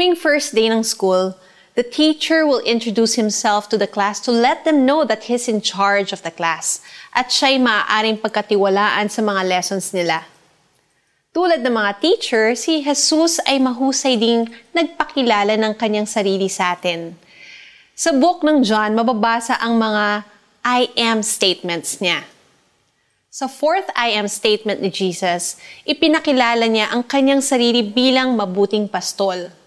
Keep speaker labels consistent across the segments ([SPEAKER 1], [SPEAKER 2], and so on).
[SPEAKER 1] Tuwing first day ng school, the teacher will introduce himself to the class to let them know that he's in charge of the class at siya'y maaaring pagkatiwalaan sa mga lessons nila. Tulad ng mga teacher, si Jesus ay mahusay ding nagpakilala ng kanyang sarili sa atin. Sa book ng John, mababasa ang mga I am statements niya. Sa fourth I am statement ni Jesus, ipinakilala niya ang kanyang sarili bilang mabuting pastol.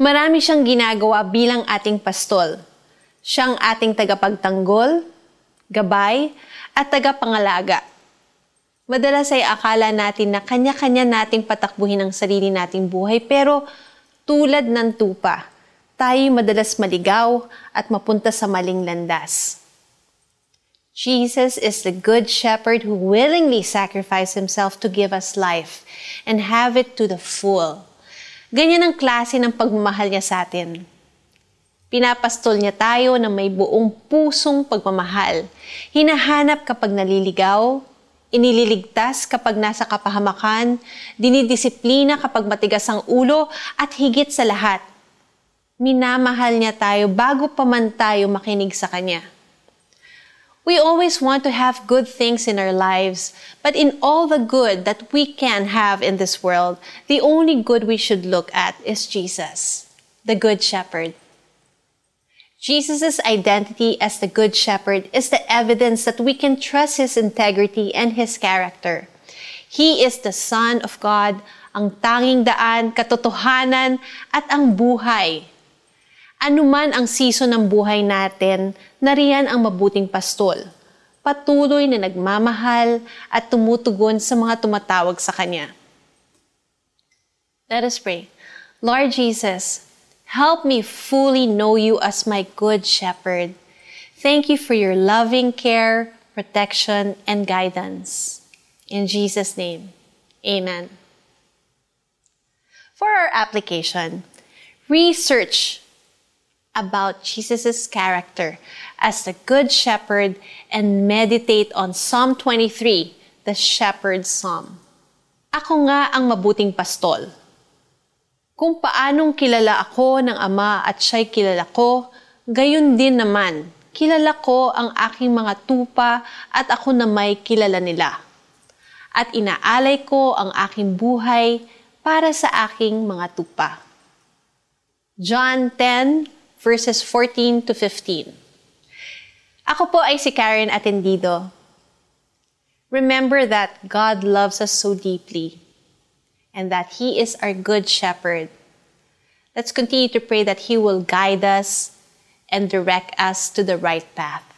[SPEAKER 1] Marami siyang ginagawa bilang ating pastol. Siyang ating tagapagtanggol, gabay, at tagapangalaga. Madalas ay akala natin na kanya-kanya nating patakbuhin ang sarili nating buhay pero tulad ng tupa, tayo madalas maligaw at mapunta sa maling landas. Jesus is the good shepherd who willingly sacrificed himself to give us life and have it to the full. Ganyan ang klase ng pagmamahal niya sa atin. Pinapastol niya tayo na may buong pusong pagmamahal. Hinahanap kapag naliligaw, inililigtas kapag nasa kapahamakan, dinidisiplina kapag matigas ang ulo, at higit sa lahat, minamahal niya tayo bago pa man tayo makinig sa Kanya. We always want to have good things in our lives, but in all the good that we can have in this world, the only good we should look at is Jesus, the Good Shepherd. Jesus' identity as the Good Shepherd is the evidence that we can trust His integrity and His character. He is the Son of God, ang tanging daan, katotohanan, at ang buhay. Anuman ang season ng buhay natin, nariyan ang mabuting pastol. Patuloy na nagmamahal at tumutugon sa mga tumatawag sa Kanya. Let us pray. Lord Jesus, Help me fully know you as my good shepherd. Thank you for your loving care, protection, and guidance. In Jesus' name, amen. For our application, research about Jesus' character as the Good Shepherd and meditate on Psalm 23, the Shepherd's Psalm. Ako nga ang mabuting pastol kung paanong kilala ako ng Ama at siya'y kilala ko, gayon din naman, kilala ko ang aking mga tupa at ako na may kilala nila. At inaalay ko ang aking buhay para sa aking mga tupa. John 10 verses 14 to 15. Ako po ay si Karen Atendido. Remember that God loves us so deeply and that He is our good shepherd. Let's continue to pray that He will guide us and direct us to the right path.